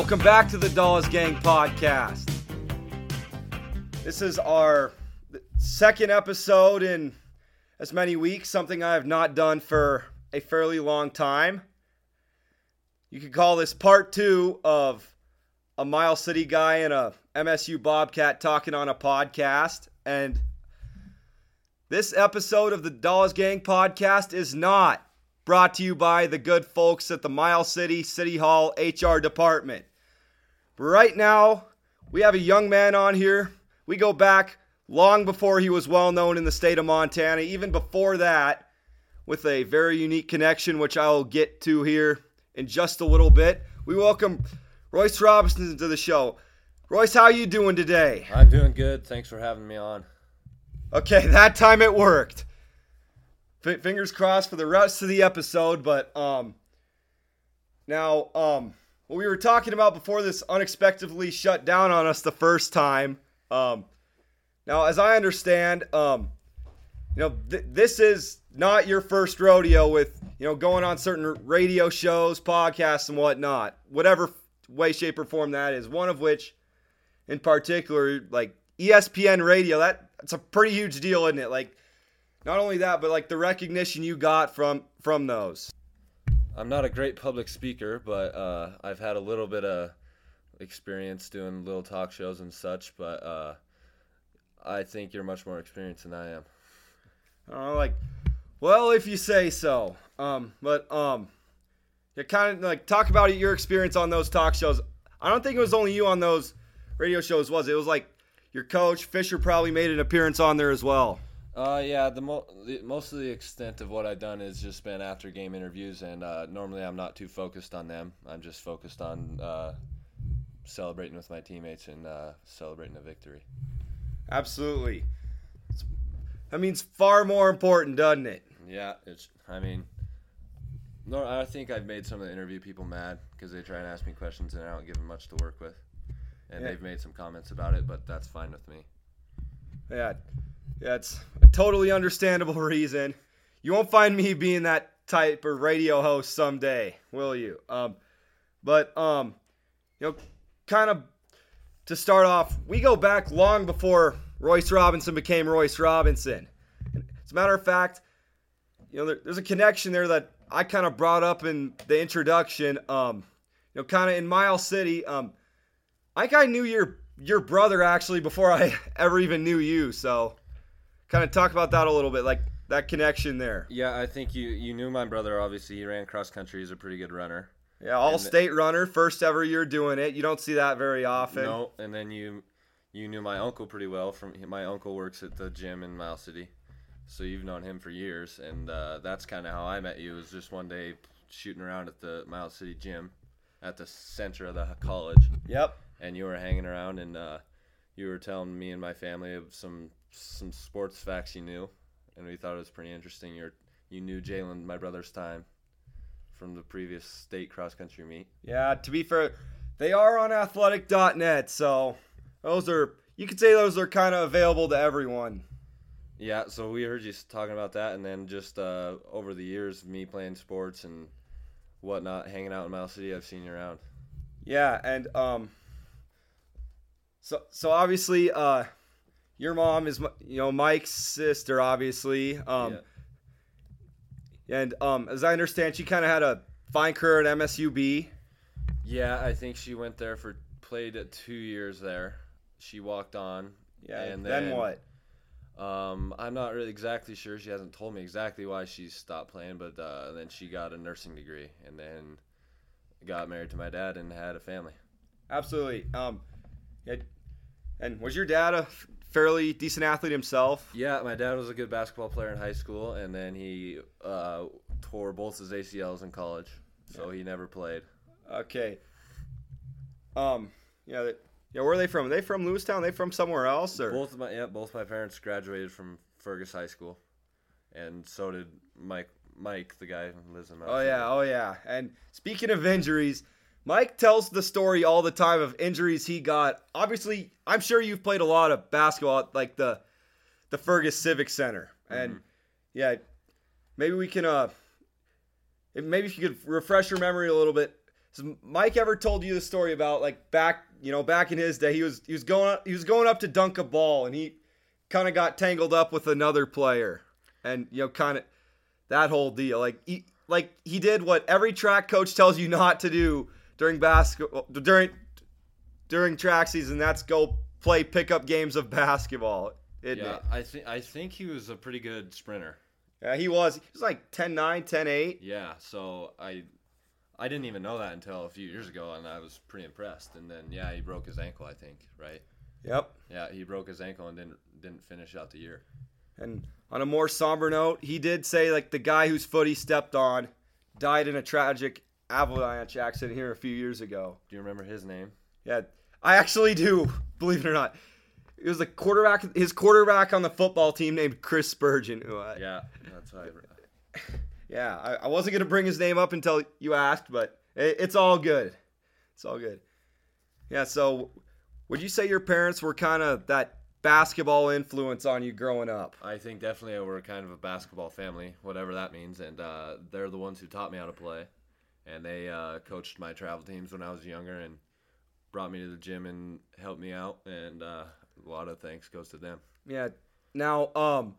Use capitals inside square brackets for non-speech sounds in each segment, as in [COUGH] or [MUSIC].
Welcome back to the Dollas Gang podcast. This is our second episode in as many weeks, something I have not done for a fairly long time. You could call this part two of a Miles City guy and a MSU Bobcat talking on a podcast. And this episode of the Dollas Gang podcast is not brought to you by the good folks at the Miles City City Hall HR department. Right now, we have a young man on here. We go back long before he was well known in the state of Montana, even before that, with a very unique connection, which I will get to here in just a little bit. We welcome Royce Robinson to the show. Royce, how you doing today? I'm doing good. Thanks for having me on. Okay, [LAUGHS] that time it worked. F- fingers crossed for the rest of the episode, but um now um what we were talking about before this unexpectedly shut down on us the first time. Um now as I understand, um you know, th- this is not your first rodeo with, you know, going on certain radio shows, podcasts, and whatnot, whatever way, shape, or form that is. One of which, in particular, like ESPN radio, that that's a pretty huge deal, isn't it? Like, not only that, but like the recognition you got from from those. I'm not a great public speaker, but uh, I've had a little bit of experience doing little talk shows and such. But uh, I think you're much more experienced than I am. Uh, like, well, if you say so. Um, but um, you kind of like talk about your experience on those talk shows. I don't think it was only you on those radio shows, was it? It was like your coach Fisher probably made an appearance on there as well. Uh, yeah, the, mo- the most of the extent of what I've done is just been after game interviews, and uh, normally I'm not too focused on them. I'm just focused on uh, celebrating with my teammates and uh, celebrating a victory. Absolutely. That means far more important, doesn't it? Yeah, it's. I mean, no, I think I've made some of the interview people mad because they try and ask me questions and I don't give them much to work with, and Yeah. they've made some comments about it, but that's fine with me. Yeah, it's a totally understandable [LAUGHS] reason. You won't find me being that type of radio host someday, will you? Um, but um, you know, kind of to start off, we go back long before Royce Robinson became Royce Robinson. As a matter of fact, you know, there, there's a connection there that I kind of brought up in the introduction. Um, you know, kind of in Miles City. Um, I think I knew your your brother actually before I [LAUGHS] ever even knew you. So, kind of talk about that a little bit, like that connection there. Yeah, I think you you knew my brother. Obviously, he ran cross country. He's a pretty good runner. Yeah, all And- state runner, first ever year doing it. You don't see that very often. No, and then you you knew my uncle pretty well. From my uncle works at the gym in Miles City, so you've known him for years, and uh, that's kind of how I met you. Was just one day shooting around at the Miles City gym, at the center of the college, Yep. and you were hanging around, and uh, you were telling me and my family of some some sports facts you knew, and we thought it was pretty interesting. You you knew Jalen, my brother's time, from the previous state cross country meet. Yeah, to be fair, they are on athletic.net, so those are you could say those are kind of available to everyone. Yeah, so we heard you talking about that, and then just uh, over the years, me playing sports and whatnot, hanging out in Miles City, I've seen you around. Yeah, and um so so obviously uh your mom is you know Mike's sister obviously. Um and um as I understand she kind of had a fine career at MSUB. yeah. I think she went there for played two years there. She walked on. Yeah, And then, then- what? Um, I'm not really exactly sure. She hasn't told me exactly why she stopped playing, but uh, then she got a nursing degree, and then got married to my dad and had a family. Absolutely. Um yeah, and was your dad a fairly decent athlete himself? Yeah, my dad was a good basketball player in high school, and then he uh, tore both his ACLs in college, so he never played. Okay. Um yeah, that- yeah, where are they from? Are they from Lewistown? they from somewhere else or Both of my yeah, both my parents graduated from Fergus High School, and so did Mike. Mike, the guy who lives in. Oh yeah, oh yeah. And speaking of injuries, Mike tells the story all the time of injuries he got. Obviously, I'm sure you've played a lot of basketball at like the the Fergus Civic Center. And yeah, maybe we can uh maybe if you could refresh your memory a little bit. So Mike ever told you the story about like back, you know, back in his day, he was he was going he was going up to dunk a ball and he kind of got tangled up with another player, and you know, kind of that whole deal. Like he like he did what every track coach tells you not to do during basketball during during track season. That's go play pickup games of basketball. Yeah, it? I think I think he was a pretty good sprinter. Yeah, he was. He was like 10-9, 10-8. Yeah, so I I didn't even know that until a few years ago, and I was pretty impressed. And then yeah, he broke his ankle, I think, right? Yep. Yeah, he broke his ankle and didn't didn't finish out the year. And on a more somber note, he did say like the guy whose foot he stepped on died in a tragic avalanche accident here a few years ago. Do you remember his name? Yeah, I actually do. [LAUGHS] Believe it or not, it was the quarterback. His quarterback on the football team named Chris Spurgeon. Who I, Yeah, that's why. I, [LAUGHS] yeah, I, I wasn't gonna bring his name up until you asked, but it, it's all good. It's all good. Yeah. So, would you say your parents were kind of that basketball influence on you growing up? I think definitely we're kind of a basketball family, whatever that means, and uh, they're the ones who taught me how to play, and they uh, coached my travel teams when I was younger and brought me to the gym and helped me out, and uh, a lot of thanks goes to them. Yeah. Now, um,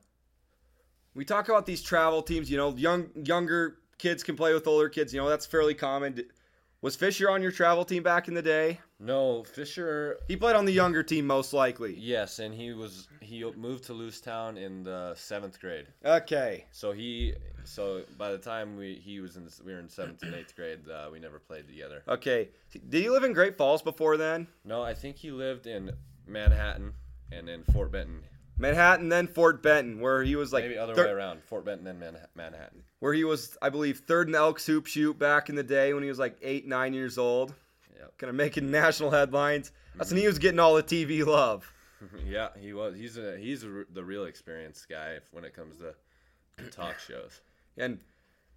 we talk about these travel teams. You know, young younger kids can play with older kids. You know, that's fairly common. Was Fisher on your travel team back in the day? No, Fisher. He played on the younger team, most likely. Yes, and he was he moved to Town in the seventh grade. Okay. So he so by the time we he was in we were in seventh and eighth grade, uh, we never played together. Okay. Did he live in Great Falls before then? No, I think he lived in Manhattan and then Fort Benton. Manhattan, then Fort Benton, where he was like Maybe other thir- way around. Fort Benton then Man- Manhattan. where he was, I believe, third in the Elks hoop shoot back in the day when he was like eight, nine years old. Yep. Kind of making national headlines. That's when he was getting all the TV love. [LAUGHS] yeah, he was. He's a he's a, the real experienced guy when it comes to [CLEARS THROAT] talk shows. and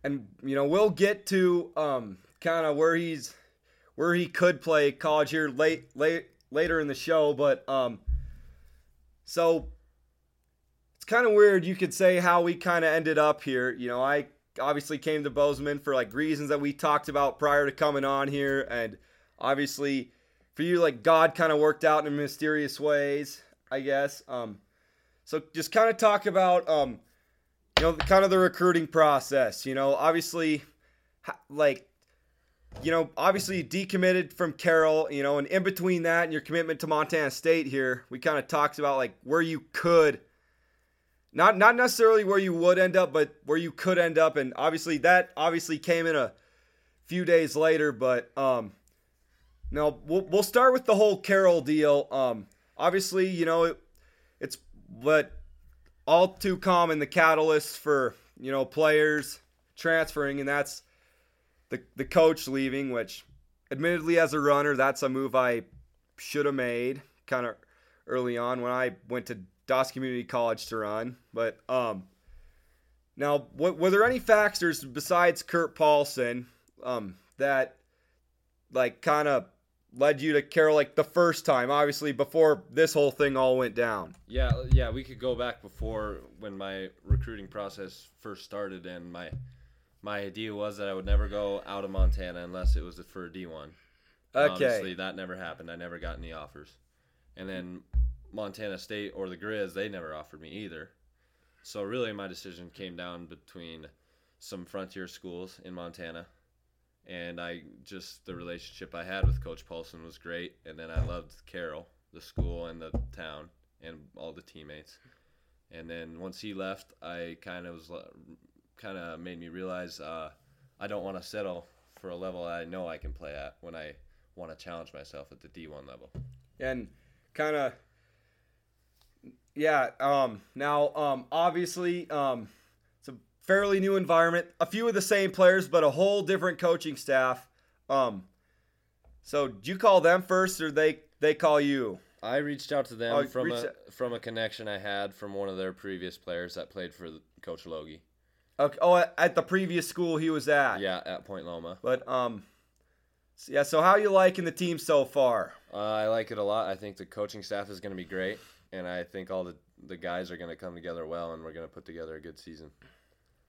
and you know we'll get to um kind of where he's where he could play college here late late later in the show but um so it's kind of weird you could say how we kind of ended up here you know i obviously came to bozeman for like reasons that we talked about prior to coming on here and obviously for you like god kind of worked out in mysterious ways i guess um so just kind of talk about um you know, kind of the recruiting process. You know, obviously, like, you know, obviously you decommitted from Carroll. You know, and in between that and your commitment to Montana State here, we kind of talked about like where you could, not not necessarily where you would end up, but where you could end up. And obviously that obviously came in a few days later. But um, no, we'll we'll start with the whole Carroll deal. Um, obviously, you know, it, it's what all too common the catalyst for you know players transferring and that's the the coach leaving which admittedly as a runner that's a move I should have made kind of early on when I went to Dawson Community College to run but um now what were there any factors besides Kurt Paulson um that like kind of led you to Carroll like the first time obviously before this whole thing all went down Yeah, yeah, we could go back before when my recruiting process first started, and my my idea was that I would never go out of Montana unless it was for a D one. okay Obviously, that never happened. I never got any offers, and then Montana State or the Grizz, they never offered me either. So really, my decision came down between some frontier schools in Montana, and I just the relationship I had with Coach Paulson was great, and then I loved Carroll, the school and the town, and all the teammates. And then once he left, I kind of was kind of made me realize uh, I don't want to settle for a level I know I can play at when I want to challenge myself at the D1 level. and kind of yeah um now um obviously um fairly new environment a few of the same players but a whole different coaching staff um so do you call them first or they they call you I reached out to them Oh, from a out- from a connection I had from one of their previous players that played for Coach Logie. okay oh at- at the previous school he was at Yeah, at Point Loma. but um yeah so how you liking the team so far Uh, I like it a lot. I think the coaching staff is going to be great, and I think all the the guys are going to come together well, and we're going to put together a good season.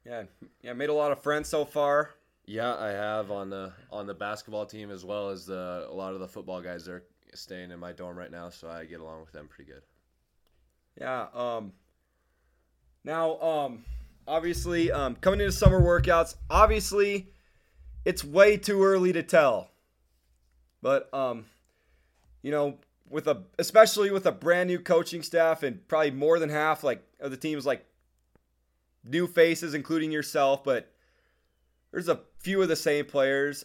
Yeah yeah made a lot of friends so far Yeah, I have on the on the basketball team as well as the a lot of the football guys. They're staying in my dorm right now, so I get along with them pretty good. Yeah. Um. Now, um, obviously, um, coming into summer workouts, obviously, it's way too early to tell. But um, you know, with a especially with a brand new coaching staff and probably more than half like of the teams like new faces, including yourself, but there's a few of the same players.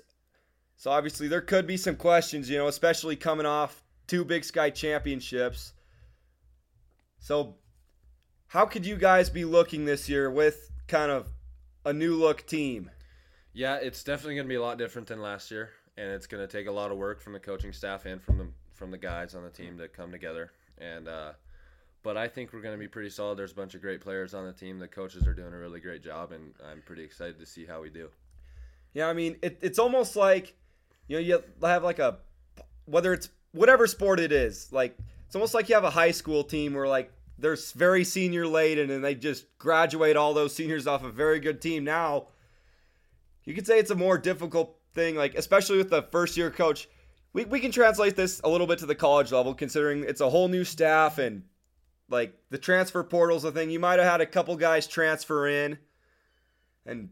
So obviously there could be some questions, you know, especially coming off two Big Sky championships. So how could you guys be looking this year with kind of a new look team? Yeah, it's definitely going to be a lot different than last year, and it's going to take a lot of work from the coaching staff and from the from the guys on the team to come together. And uh, but I think we're going to be pretty solid. There's a bunch of great players on the team. The coaches are doing a really great job, and I'm pretty excited to see how we do. Yeah, I mean, it, it's almost like you know you have like a whether it's whatever sport it is, like it's almost like you have a high school team where like they're very senior laden and they just graduate all those seniors off a very good team. Now, you could say it's a more difficult thing, like especially with the first year coach. We, we can translate this a little bit to the college level, considering it's a whole new staff and like the transfer portal's a thing. You might have had a couple guys transfer in, and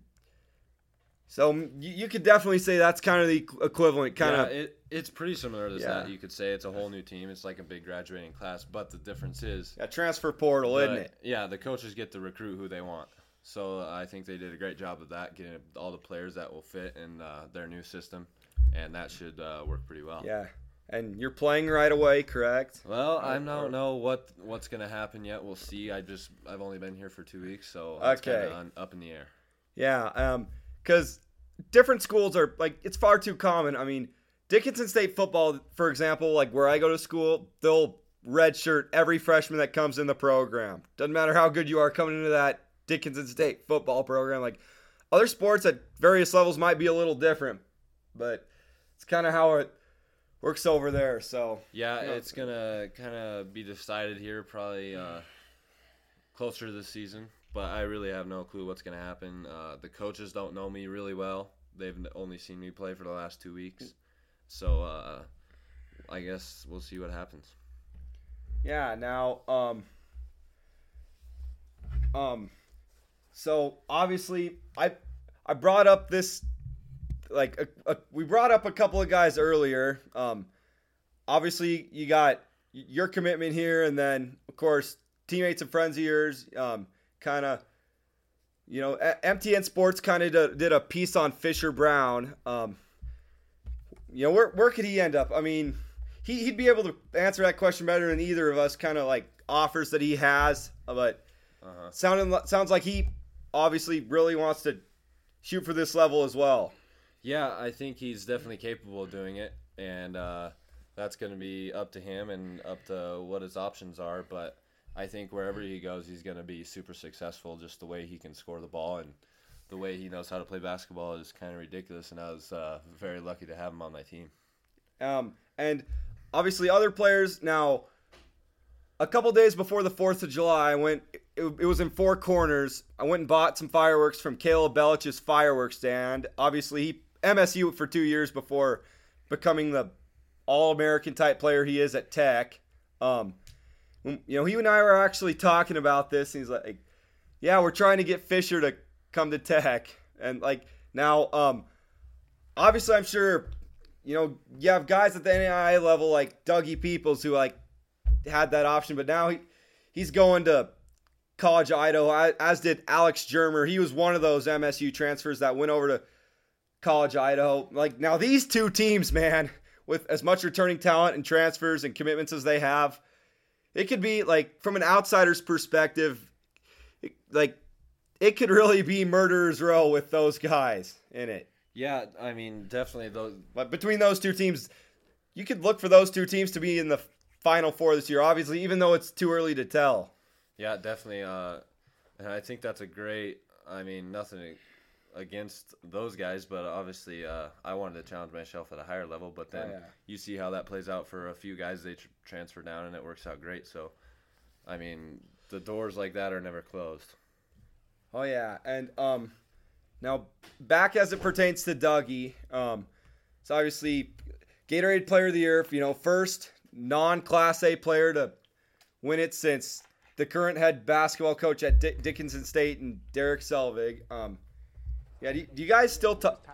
so you, you could definitely say that's kind of the equivalent. Kind yeah, of, it, it's pretty similar to Yeah. that. You could say it's a whole new team. It's like a big graduating class, but the difference is, a transfer portal, isn't it? yeah, the coaches get to recruit who they want. So I think they did a great job of that, getting all the players that will fit in uh, their new system, and that should uh, work pretty well. Yeah, and you're playing right away, correct? Well, I don't know what what's gonna happen yet. We'll see. I just I've only been here for two weeks, so it's Okay. kinda on, up in the air. Yeah, um, because different schools are like it's far too common. I mean, Dickinson State football, for example, like where I go to school, they'll redshirt every freshman that comes in the program. Doesn't matter how good you are coming into that Dickinson State football program. Like other sports at various levels might be a little different, but it's kind of how it works over there. So Yeah, Yeah. it's gonna kind of be decided here probably uh, closer to the season, but I really have no clue what's gonna happen. Uh, the coaches don't know me really well. They've only seen me play for the last two weeks, so uh, I guess we'll see what happens. Yeah, now um um so obviously I I brought up this like a, a, we brought up a couple of guys earlier. Um obviously you got your commitment here and then of course teammates and friends of yours um kind of you know MTN Sports kind of did a piece on Fisher Brown. Um you know where where could he end up? I mean, he, he'd be able to answer that question better than either of us kind of like offers that he has but Uh-huh. sounding sounds like he obviously really wants to shoot for this level as well Yeah, I think he's definitely capable of doing it, and uh, that's going to be up to him and up to what his options are. But I think wherever he goes, he's going to be super successful. Just the way he can score the ball and the way he knows how to play basketball is kind of ridiculous. And I was uh, very lucky to have him on my team. um, and obviously other players now a couple days before the 4th of july i went it, it was in four corners i went and bought some fireworks from caleb bellach's fireworks stand obviously he msu for two years before becoming the all-american type player he is at tech. Um, you know he and i were actually talking about this and he's like yeah we're trying to get fisher to come to tech. And like now um, obviously i'm sure you know you have guys at the NAIA level like dougie peoples who like had that option but now he, he's going to college idaho as did alex germer. He was one of those msu transfers that went over to college idaho like now these two teams man with as much returning talent and transfers and commitments as they have it could be like from an outsider's perspective it- like it could really be murderers row with those guys in it Yeah, I mean, definitely those. but between those two teams you could look for those two teams to be in the final four this year obviously even though it's too early to tell Yeah, definitely. Uh, and I think that's a great. I mean, nothing against those guys, but obviously, uh, I wanted to challenge myself at a higher level. But then Oh, yeah. you see how that plays out for a few guys. They tr- transfer down, and it works out great. So, I mean, the doors like that are never closed. Oh yeah, and um, now back as it pertains to Dougie. Um, it's obviously Gatorade Player of the Year. You know, first non-Class A player to win it since the current head basketball coach at Dick- Dickinson State and Derek Selvig. Um, yeah, do you, do you guys still talk?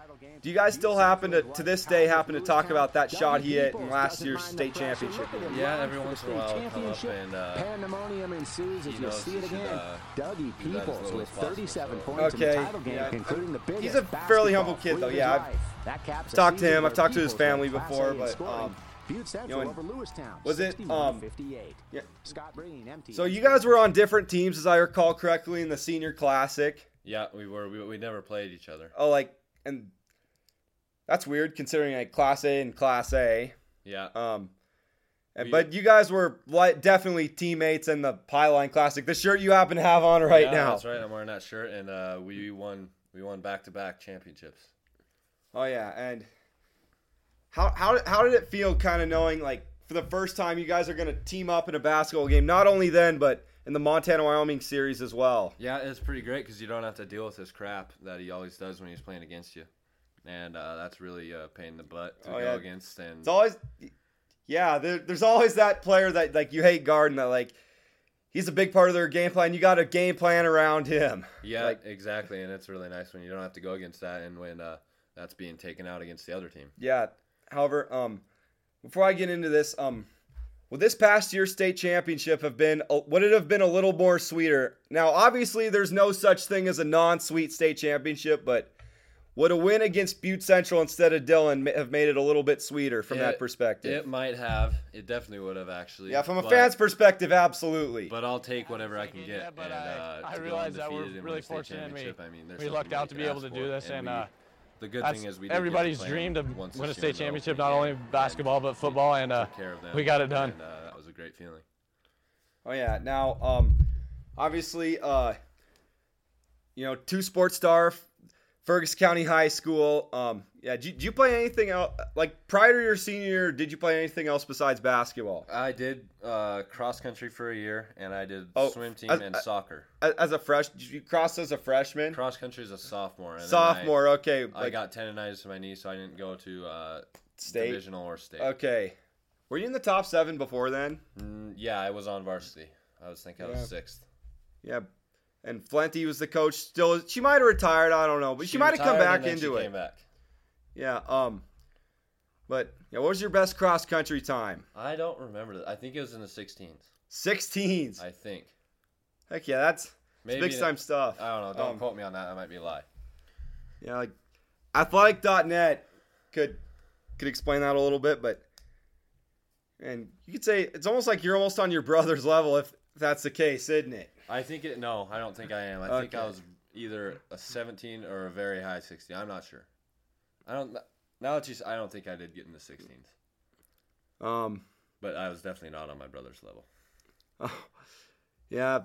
Do you guys still happen to, to this day, happen to talk about that shot he hit in last year's state championship? Yeah, every once in a while I'll come up and uh, Pandemonium ensues as you see it again. uh, Dougie do that as Peoples with 37 so- points in the title game, yeah. including the biggest He's a fairly humble kid, though. Yeah, I've his life. That caps a talked to him. I've talked to his family before, but, scoring. um, Butte Central and over Lewistown, was it, um, 58. yeah. Scott Breen, MTN. So you guys were on different teams, as I recall correctly, in the Senior Classic. Yeah, we were we, we never played each other. Oh, like, and that's weird considering like Class A and Class A. Yeah, Um, and, We- but you guys were like definitely teammates in the Pieline Classic. The shirt you happen to have on right yeah, now. That's right. I'm wearing that shirt, and uh, we won we won back to back championships. Oh yeah, and how how how did it feel, kind of knowing like for the first time you guys are gonna team up in a basketball game? Not only then, but in the Montana Wyoming series as well. Yeah, it's pretty great because you don't have to deal with this crap that he always does when he's playing against you, and uh, that's really a pain in the butt to Oh, go yeah. against. And It's always, yeah. There, there's always that player that like you hate guarding that like he's a big part of their game plan. You got a game plan around him. yeah, like- exactly, and it's really nice when you don't have to go against that, and when uh, that's being taken out against the other team. Yeah. However, um, before I get into this, um, would this past year's state championship have been a- would it have been a little more sweeter? Now, obviously, there's no such thing as a non-sweet state championship, but would a win against Butte Central instead of Dillon have made it a little bit sweeter from that perspective? It might have. It definitely would have actually. yeah, from a but- fan's perspective, absolutely. But I'll take whatever I can get. Yeah, but and, I- uh, I to go realize that we're undefeated and win really fortunate and we- I mean, we something lucked out to be able ask to do for, this, and, we- uh, the good That's thing is we did everybody's play dream to once win a state year in the championship, not only basketball but football, and uh, care of them, we got it done. And, uh, that was a great feeling. Oh yeah. Now, um, obviously, uh, you know, two sports star, F- Fergus County High School. Um, yeah. Did you, did you play anything else? Like prior to your senior year, did you play anything else besides basketball? I did uh, cross country for a year, and I did Oh, swim team I- and I- soccer. As, as a fresh, you cross as a freshman? Cross country is a sophomore. Sophomore. okay. I, I got tendonitis to my knee, so I didn't go to uh, state. divisional or state. Okay. Were you in the top seven before then? Mm, yeah, I was on varsity. I was thinking I was sixth. Yeah. And Flenty was the coach. Still, she might have retired. I don't know, but she, might have come back into she it. Back. Yeah. Um. But yeah, what was your best cross country time? I don't remember that. I think it was in the 16s. 16s. I think. Heck yeah, that's, that's big time stuff. I don't know. Don't Um, quote me on that. That might be a lie. Yeah, like athletic.net could could explain that a little bit, but and you could say it's almost like you're almost on your brother's level if that's the case, isn't it? I think it. No, I don't think I am. I think I was either a 17 or a very high 60. I'm not sure. I don't. Now that you, I don't think I did get in the 16s, Um, but I was definitely not on my brother's level. Oh, [LAUGHS] yeah.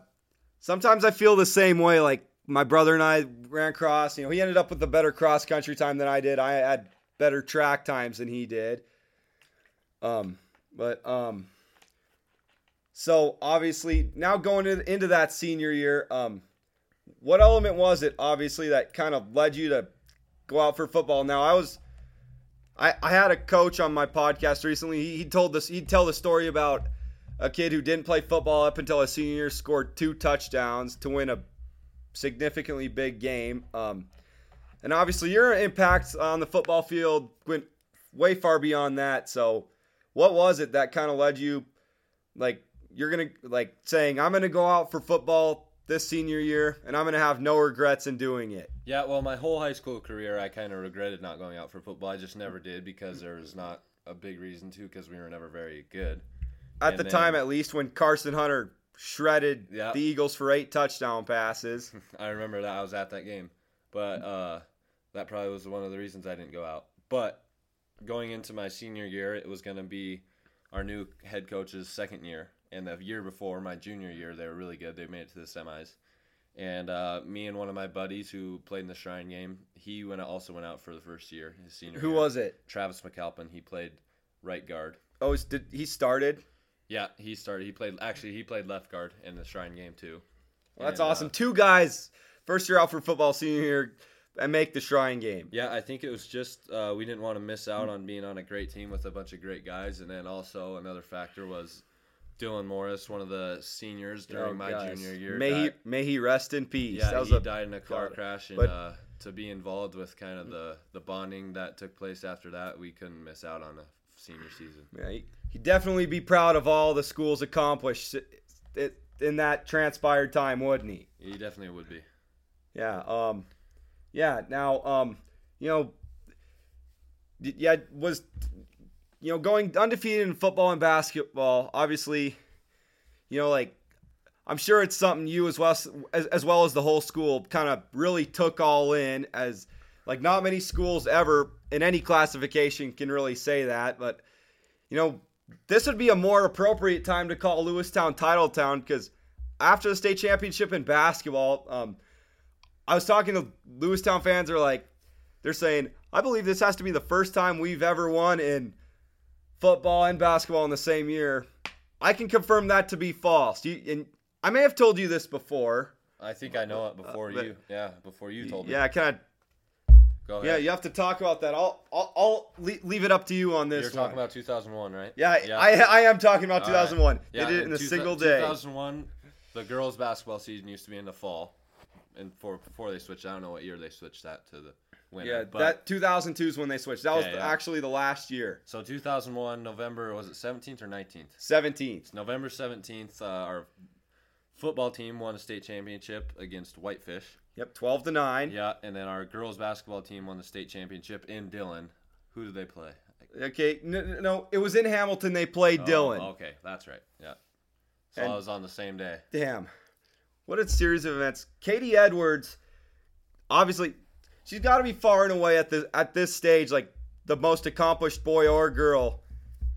Sometimes I feel the same way. Like my brother and I ran cross. You know, he ended up with a better cross country time than I did. I had better track times than he did. Um, but um, so obviously now going into, that senior year, um, what element was it obviously that kind of led you to go out for football? Now I was. I, I had a coach on my podcast recently. He, he told this. He'd tell the story about a kid who didn't play football up until his senior year scored two touchdowns to win a significantly big game. Um, and obviously, your impact on the football field went way far beyond that. So, what was it that kind of led you, like, you're gonna like saying, "I'm gonna go out for football this senior year, and I'm gonna have no regrets in doing it." Yeah, well, my whole high school career, I kind of regretted not going out for football. I just never did because there was not a big reason to because we were never very good. At And the then- time, at least, when Carson Hunter shredded Yeah. the Eagles for eight touchdown passes. [LAUGHS] I remember that I was at that game, but uh, that probably was one of the reasons I didn't go out. But going into my senior year, it was going to be our new head coach's second year, and the year before my junior year, they were really good. They made it to the semis, and uh, me and one of my buddies who played in the Shrine game, he went also went out for the first year, his senior. Who year. was it? Travis McAlpin? He played right guard. Oh, did he started? Yeah, he started. He played actually. He played left guard in the Shrine game too. Well, that's And, uh, awesome. Two guys, first year out for football, senior year, and make the Shrine game. Yeah, I think it was just uh, we didn't want to miss out on being on a great team with a bunch of great guys, and then also another factor was Dylan Morris, one of the seniors during Oh, my guys. junior year. May he died- may he rest in peace. yeah, that was he a died in a car crash, and But- uh, to be involved with kind of the the bonding that took place after that, we couldn't miss out on a senior season. Yeah, he, he'd definitely be proud of all the school's accomplished in that transpired time, wouldn't he? He definitely would be. Yeah. Um. Yeah. Now. Um. You know. Yeah. Was. You know, going undefeated in football and basketball. Obviously. You know, like. I'm sure it's something you as well as, as well as the whole school kind of really took all in as like not many schools ever in any classification can really say that but you know this would be a more appropriate time to call Lewistown Title Town because after the state championship in basketball um, I was talking to Lewistown fans. They're like, they're saying, I believe this has to be the first time we've ever won in football and basketball in the same year. I can confirm that to be false. You, and I may have told you this before. I think I know it before Uh, you. Yeah, before you told me. Yeah. Go ahead. Yeah, you have to talk about that. I'll, I'll, I'll leave it up to you on this. You're talking one. about 2001, right? Yeah, yeah. I, I am talking about All right. 2001. Yeah, they did it in a two- single day. 2001, the girls' basketball season used to be in the fall, and for before they switched, I don't know what year they switched that to the winter. Yeah, but, that 2002 is when they switched. That was Yeah, yeah. actually the last year. So 2001, November was it 17th or 19th? 17th. November 17th, uh, our football team won a state championship against Whitefish. Yep, 12 to 9. Yeah, and then our girls' basketball team won the state championship in Dillon. Who did they play? Okay, no, no, it was in Hamilton. They played Dillon. Oh, okay, that's right. Yeah. So And- I was on the same day. Damn. What a series of events. Katie Edwards, obviously, she's got to be far and away at this at this stage like the most accomplished boy or girl,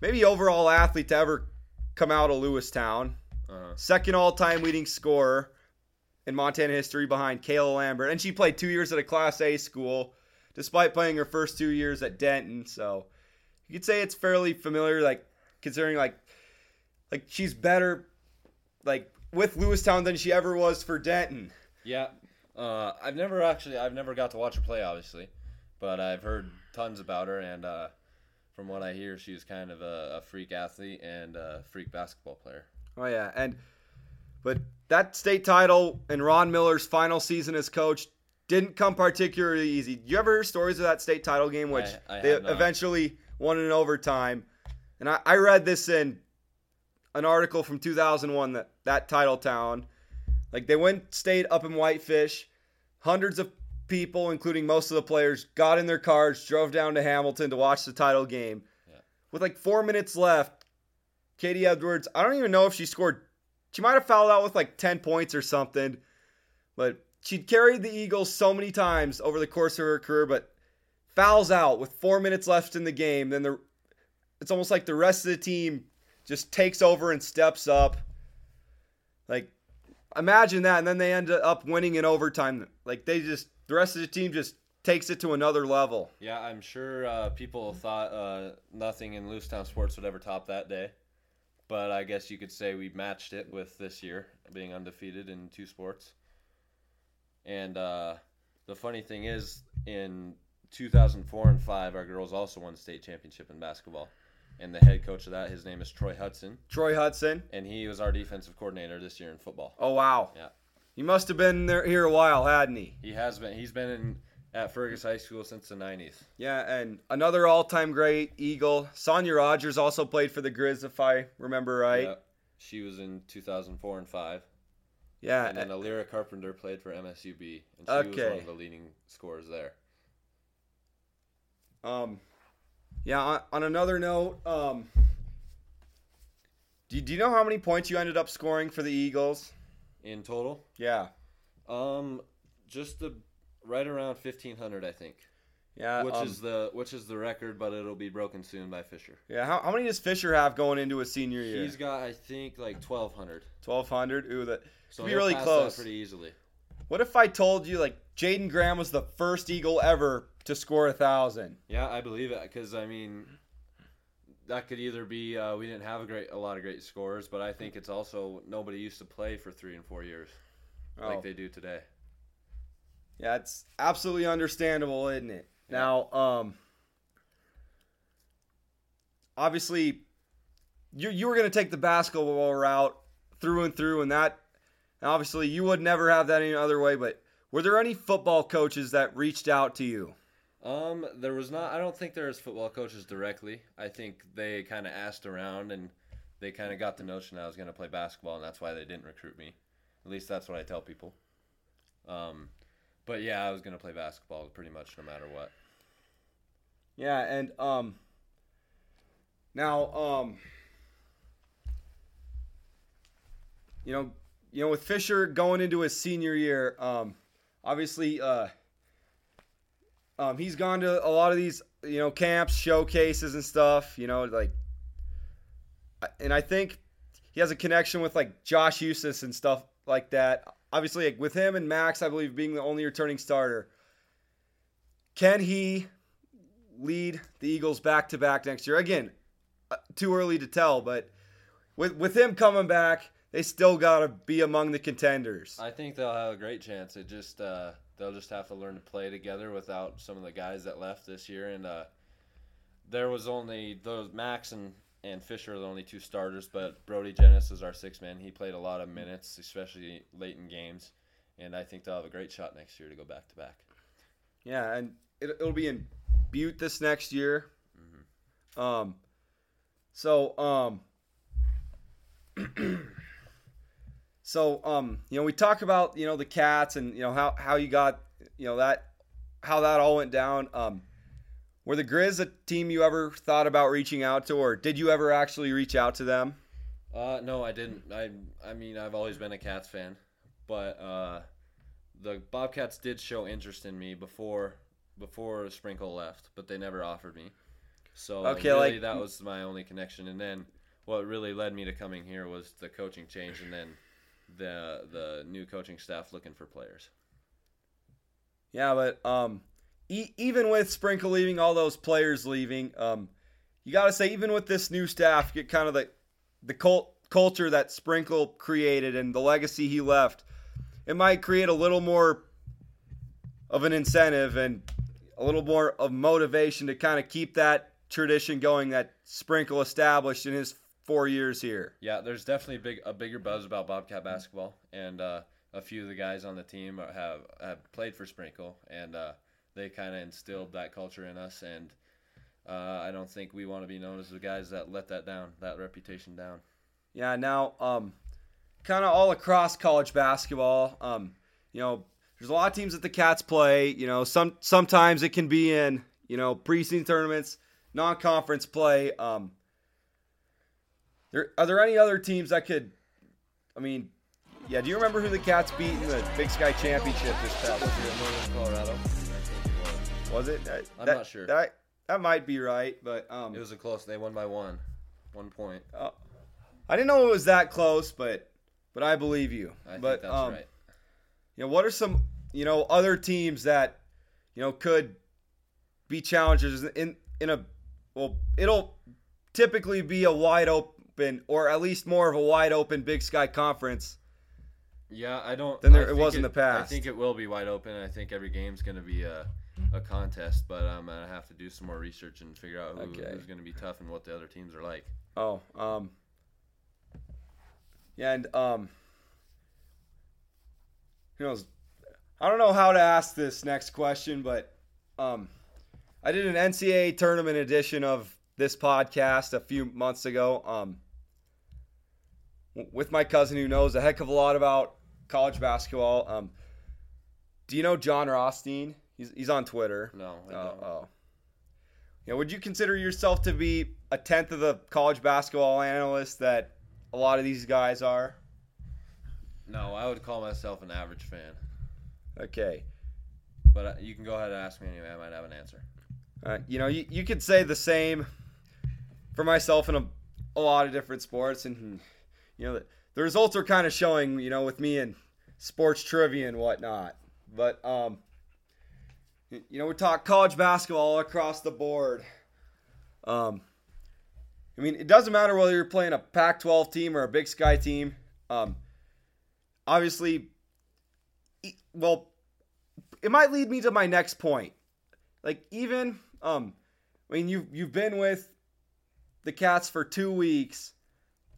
maybe overall athlete to ever come out of Lewistown. Uh-huh. Second all-time leading scorer in Montana history behind Kayla Lambert, and she played two years at a Class A school, despite playing her first two years at Denton. So you could say it's fairly familiar, like considering like like she's better like with Lewistown than she ever was for Denton. Yeah, uh, I've never actually, I've never got to watch her play, obviously, but I've heard tons about her, and uh, from what I hear, she's kind of a, a freak athlete and a freak basketball player. Oh yeah, and but that state title and Ron Miller's final season as coach didn't come particularly easy. Do you ever hear stories of that state title game, which I- I they eventually won in overtime? And I, I read this in an article from 2001 that that title town, like they went stayed up in Whitefish, hundreds of people, including most of the players, got in their cars, drove down to Hamilton to watch the title game. Yeah. With like four minutes left, Katie Edwards, I don't even know if she scored. She might have fouled out with like 10 points or something, but she'd carried the Eagles so many times over the course of her career, but fouls out with four minutes left in the game. Then the, it's almost like the rest of the team just takes over and steps up. Like, imagine that, and then they end up winning in overtime. Like, they just, the rest of the team just takes it to another level. Yeah, I'm sure uh, people thought uh, nothing in Lewistown sports would ever top that day, but I guess you could say we matched it with this year being undefeated in two sports. And uh, the funny thing is, in 2004 and five, our girls also won state championship in basketball, and the head coach of that, his name is Troy Hudson, Troy Hudson. and he was our defensive coordinator this year in football. Oh, wow. Yeah. He must have been there here a while, hadn't he? He has been. He's been in at Fergus High School since the 90s. Yeah, and another all-time great Eagle, Sonia Rogers, also played for the Grizz, if I remember right. Yep. She was in 2004 and five. Yeah, And then Alira Carpenter played for MSUB, and she was Okay. one of the leading scorers there. um, yeah. On, on another note, um, do, do you know how many points you ended up scoring for the Eagles? In total, Yeah, um, just the right around 1500, I think, yeah. which um, is the which is the record, but it'll be broken soon by Fisher. yeah. How, how many does Fisher have going into his senior year? He's got, I think, like 1200. Twelve hundred. Ooh, that So be really close. pretty easily. What if I told you like Jaden Graham was the first Eagle ever to score a thousand? Yeah, I believe it because I mean, that could either be uh, we didn't have a great a lot of great scorers, but I think it's also nobody used to play for three and four years Oh. like they do today. Yeah, it's absolutely understandable, isn't it? Now, um, obviously, you you were going to take the basketball route through and through, and that and obviously you would never have that any other way. But were there any football coaches that reached out to you? Um, there was not. I don't think there was football coaches directly. I think they kind of asked around and they kind of got the notion I was going to play basketball, and that's why they didn't recruit me. At least that's what I tell people. Um, but yeah, I was going to play basketball pretty much no matter what. Yeah, and um, now um, you know, you know, with Fisher going into his senior year, um, obviously, uh, um, he's gone to a lot of these, you know, camps, showcases, and stuff. You know, like, and I think he has a connection with like Josh Eustace and stuff like that. Obviously, like, with him and Max, I believe being the only returning starter, can he lead the Eagles back to back next year? Again, uh, too early to tell, but with with him coming back, they still got to be among the contenders. I think they'll have a great chance. It just uh, they'll just have to learn to play together without some of the guys that left this year. And uh, there was only those Max and and Fisher are the only two starters, but Brody Jennis is our six man. He played a lot of minutes, especially late in games, and I think they'll have a great shot next year to go back to back. Yeah, and it, it'll be in Butte this next year. Um, so um, [CLEARS THROAT] so um, you know, we talk about you know the cats and you know how how you got you know that how that all went down. Um, were the Grizz a team you ever thought about reaching out to, or did you ever actually reach out to them? Uh, no, I didn't. I I mean, I've always been a Cats fan, but uh, the Bobcats did show interest in me before before Sprinkle left, but they never offered me. So Okay, really, like- that was my only connection. And then what really led me to coming here was the coaching change, and then the the new coaching staff looking for players. Yeah, but um, e- even with Sprinkle leaving, all those players leaving, um, you got to say even with this new staff, get kind of the the cult culture that Sprinkle created and the legacy he left. It might create a little more of an incentive and a little more of motivation to kind of keep that tradition going that Sprinkle established in his four years here. Yeah, there's definitely big a bigger buzz about Bobcat basketball, and uh, a few of the guys on the team have have played for Sprinkle, and uh, they kind of instilled that culture in us. And uh, I don't think we want to be known as the guys that let that down, that reputation down. Yeah, now um, kind of all across college basketball, um, you know, there's a lot of teams that the Cats play. You know, some sometimes it can be in you know preseason tournaments, non-conference play. Um, there are there any other teams that could? I mean, yeah. Do you remember who the Cats beat in the Big Sky Championship this past year? Northern Colorado. Was it? That- I'm that- not sure. That that might be right, but um, It was a close. They won by one, one point. Uh, I didn't know it was that close, but but I believe you. I but think that's um, right. you know, what are some you know other teams that you know could be challengers in in a well, it'll typically be a wide open or at least more of a wide open Big Sky conference. Yeah, I don't. Than there- it was in the past. I think it will be wide open. I think every game's going to be a, a contest, but I'm gonna have to do some more research and figure out who, Okay. who's going to be tough and what the other teams are like. Oh, um, yeah, and um, who knows? I don't know how to ask this next question, but um, I did an NCAA tournament edition of this podcast a few months ago. Um, with my cousin who knows a heck of a lot about college basketball. Um, do you know Jon Rothstein? He's he's on Twitter. No, I Oh, oh. Yeah, would you consider yourself to be a tenth of the college basketball analyst that a lot of these guys are? No, I would call myself an average fan. Okay. But uh, you can go ahead and ask me anyway. I might have an answer. Uh, you know, you, you could say the same for myself in a, a lot of different sports. And, you know, the, the results are kind of showing, you know, with me in sports trivia and whatnot. But, um, you know, we talk college basketball all across the board. Um, I mean, it doesn't matter whether you're playing a Pac 12 team or a Big Sky team. Um, obviously, well, it might lead me to my next point. Like even um, I mean you've you've been with the Cats for two weeks.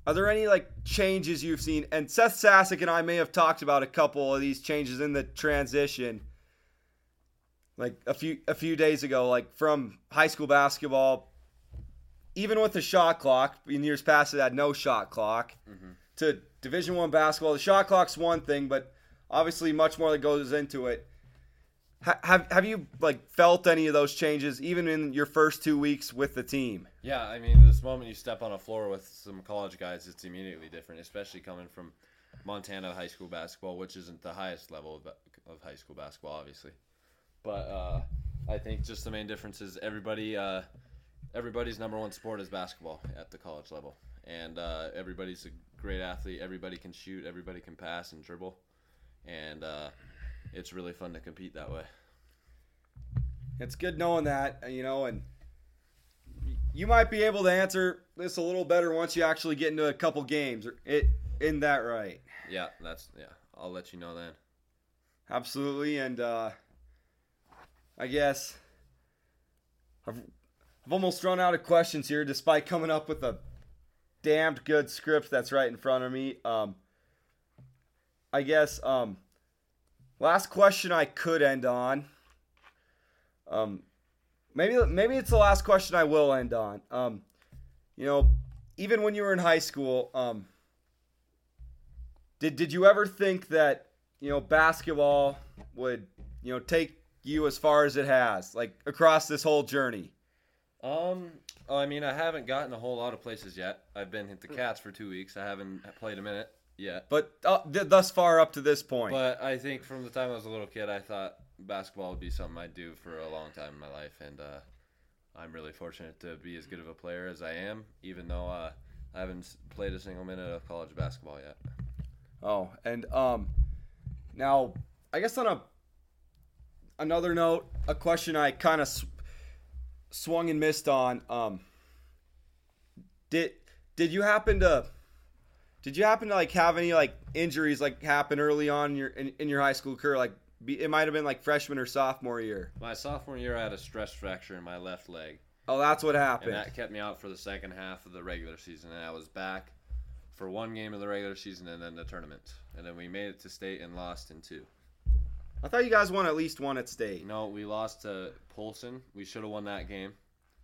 Are there any like changes you've seen? And Seth Sassick and I may have talked about a couple of these changes in the transition, like a few a few days ago, like from high school basketball, even with the shot clock. In years past, it had no shot clock. Mm-hmm. To Division One basketball, the shot clock's one thing, but obviously much more that goes into it. Ha- have have you like felt any of those changes even in your first two weeks with the team? Yeah, I mean, this moment you step on a floor with some college guys, it's immediately different, especially coming from Montana high school basketball, which isn't the highest level of, of high school basketball, obviously. But uh, I think just the main difference is everybody, uh, everybody's number one sport is basketball at the college level, and uh, everybody's a great athlete. Everybody can shoot, everybody can pass and dribble, and uh, it's really fun to compete that way. It's good knowing that, you know, and you might be able to answer this a little better once you actually get into a couple games. It isn't that right? Yeah, that's yeah. I'll let you know then. Absolutely, and uh, I guess I've, I've almost run out of questions here, despite coming up with a damned good script that's right in front of me. Um, I guess um, last question I could end on. Um, maybe maybe it's the last question I will end on. Um, you know, even when you were in high school, um, did did you ever think that you know basketball would you know take you as far as it has, like across this whole journey? Um, I mean, I haven't gotten a whole lot of places yet. I've been at the Cats for two weeks. I haven't played a minute yet. But uh, th- thus far up to this point, But I think from the time I was a little kid, I thought basketball would be something I'd do for a long time in my life, and uh, I'm really fortunate to be as good of a player as I am, even though uh, I haven't played a single minute of college basketball yet. Oh, and um, now I guess on a another note, a question I kind of sw- swung and missed on. Um, did did you happen to did you happen to like have any like injuries like happen early on in your in, in your high school career? Like be, it might have been like freshman or sophomore year. My sophomore year, I had a stress fracture in my left leg, Oh, that's what and happened. that kept me out for the second half of the regular season. And I was back for one game of the regular season and then the tournament, and then we made it to state and lost in two. I thought you guys won at least one at state. No, we lost to Polson. We should have won that game.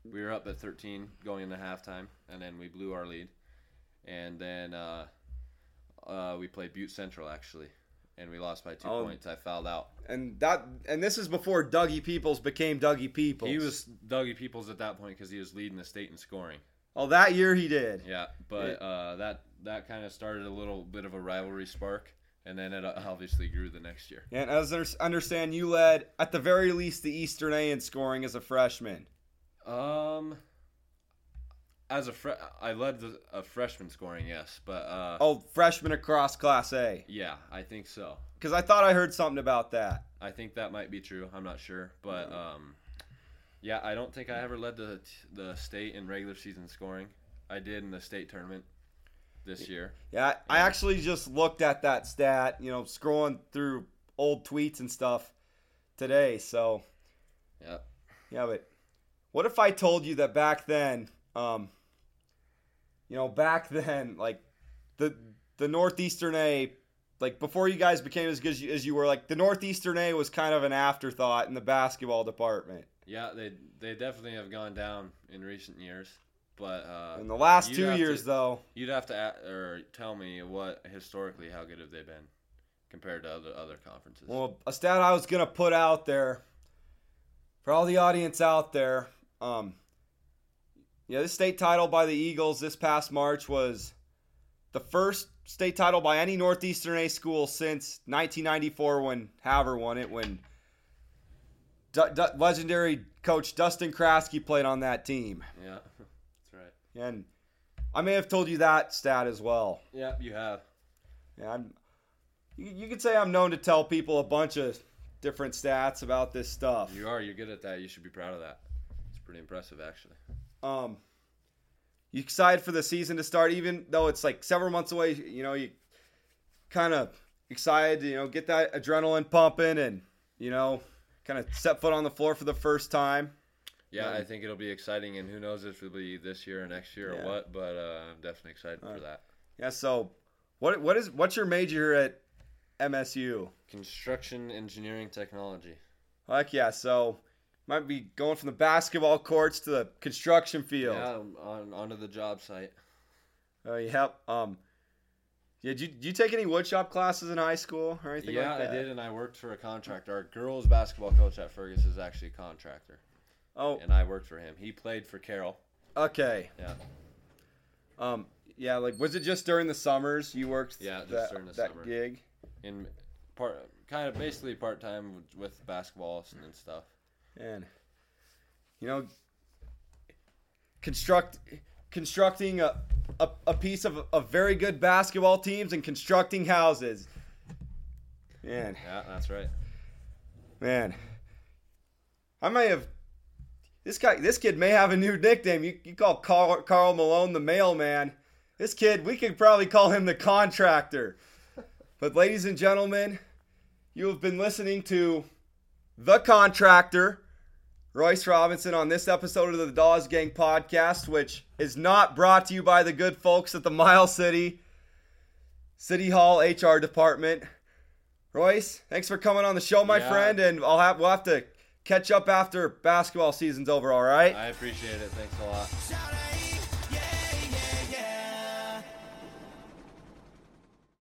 We were up at 13 going into halftime, and then we blew our lead. And then uh, uh, we played Butte Central actually, and we lost by two Oh. points. I fouled out. And that and this is before Dougie Peoples became Dougie Peoples. He was Dougie Peoples at that point because he was leading the state in scoring. Oh, that year he did. Yeah, but uh, that that kind of started a little bit of a rivalry spark, and then it uh, obviously grew the next year. And as I understand, you led at the very least the Eastern A in scoring as a freshman. Um, as a fre- I led the, a freshman scoring, yes, but uh, Oh, freshman across Class A. yeah, I think so. Because I thought I heard something about that. I think that might be true. I'm not sure, but um, yeah, I don't think I ever led the the state in regular season scoring. I did in the state tournament this year. Yeah, I I actually just looked at that stat, you know, scrolling through old tweets and stuff today. So, Yeah, yeah, but what if I told you that back then, um, you know, back then, like the the Northeastern A, like before you guys became as good as you, as you were, like the Northeastern A was kind of an afterthought in the basketball department. yeah, they they definitely have gone down in recent years, but uh, In the last two years, to- though, you'd have to a or tell me what historically how good have they been compared to other other conferences. Well, a stat I was gonna put out there for all the audience out there. Um, yeah, this state title by the Eagles this past March was the first state title by any Northeastern A school since 1994 when Havre won it. When Du- Du- legendary coach Dustin Kraske played on that team, yeah, [LAUGHS] that's right. and I may have told you that stat as well. Yeah, you have. Yeah, I'm, you, you could say I'm known to tell people a bunch of different stats about this stuff. You are. You're good at that. You should be proud of that. It's pretty impressive, actually. Um, you excited for the season to start, even though it's like several months away. You know, you kind of excited you know get that adrenaline pumping and you know kind of set foot on the floor for the first time. Yeah, Um, I think it'll be exciting, and who knows if it'll be this year or next year Yeah. or what. But uh, I'm definitely excited Uh, for that. Yeah. So, what what is what's your major at MSU? Construction engineering technology. Heck yeah. So, might be going from the basketball courts to the construction field. Yeah, on onto the job site. Oh, yep. Um, yeah, did you, did you take any woodshop classes in high school or anything Yeah, like that? I did, and I worked for a contractor. Our girls basketball coach at Fergus is actually a contractor, Oh, and I worked for him. He played for Carroll. okay. Yeah. Um, yeah, like was it just during the summers you worked? Yeah, just that, during the that summer. gig. in part kind of basically part time with basketball and stuff. And you know, construct constructing a, a, a piece of, of very good basketball teams and constructing houses. Man, Yeah, that's right. man, I may have. This guy, this kid may have a new nickname. You, you call Karl, Karl Malone the mailman. This kid, we could probably call him the contractor. But, ladies and gentlemen, you have been listening to the contractor, Royce Robinson, on this episode of the Dollas Gang podcast, which is not brought to you by the good folks at the Miles City City Hall HR department. Royce, thanks for coming on the show, my Yeah. friend, and I'll have we'll have to catch up after basketball season's over. All right. I appreciate it. Thanks a lot.